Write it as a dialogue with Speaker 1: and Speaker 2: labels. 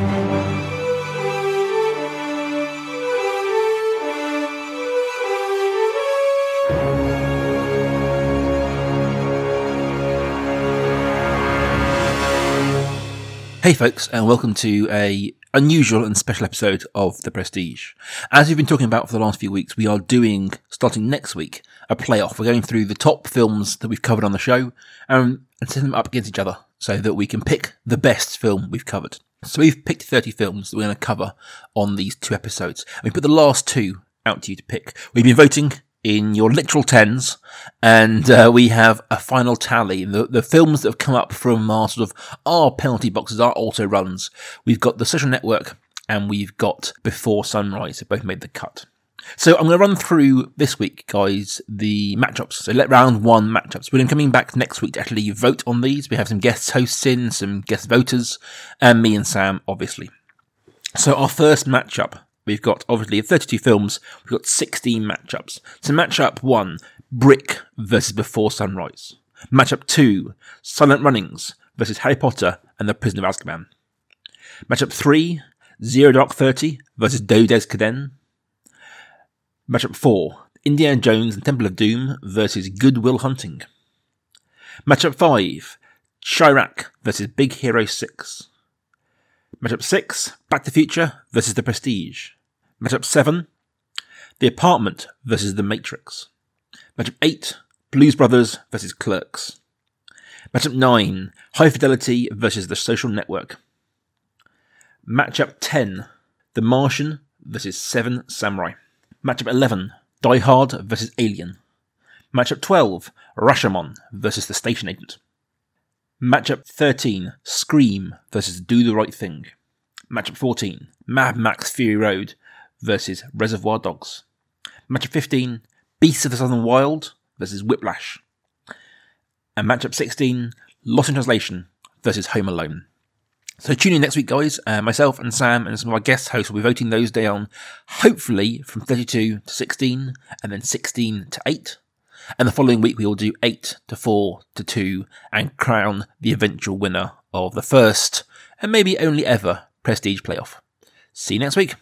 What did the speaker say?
Speaker 1: Hey folks, and welcome to a unusual and special episode of The Prestige. As we've been talking about for the last few weeks, we are doing, starting next week, a playoff. We're going through the top films that we've covered on the show and setting them up against each other so that we can pick the best film we've covered. So we've picked 30 films that we're going to cover on these two episodes. We put the last two out to you to pick. We've been voting in your literal tens, and uh, we have a final tally. The, the films that have come up from our sort of our penalty boxes, our auto runs. We've got The Social Network, and we've got Before Sunrise. They both made the cut. So I'm going to run through this week, guys, the matchups. So let round one matchups. We're then coming back next week to actually vote on these. We have some guest hosts in, some guest voters, and me and Sam, obviously. So our first matchup We've got obviously 32 films. We've got 16 matchups. So matchup one, Brick versus Before Sunrise. Matchup two, Silent Runnings versus Harry Potter and the Prisoner of Azkaban. Matchup three, Zero Dark Thirty versus Dodes'ka-den. Matchup four, Indiana Jones and Temple of Doom versus Good Will Hunting. Matchup five, Chi-Raq versus Big Hero 6. Matchup 6, Back to the Future versus The Prestige. Matchup 7, The Apartment versus The Matrix. Matchup 8, Blues Brothers versus Clerks. Matchup 9, High Fidelity versus The Social Network. Matchup 10, The Martian versus Seven Samurai. Matchup 11, Die Hard versus Alien. Matchup 12, Rashomon versus The Station Agent. Matchup 13, Scream versus Do the Right Thing. Matchup 14, Mad Max Fury Road versus Reservoir Dogs. Matchup 15, Beasts of the Southern Wild versus Whiplash. And matchup 16, Lost in Translation versus Home Alone. So tune in next week, guys. Uh, myself and Sam and some of our guest hosts will be voting those down, hopefully from 32 to 16 and then 16 to 8. And the following week, we will do 8 to 4 to 2 and crown the eventual winner of the first and maybe only ever prestige playoff. See you next week.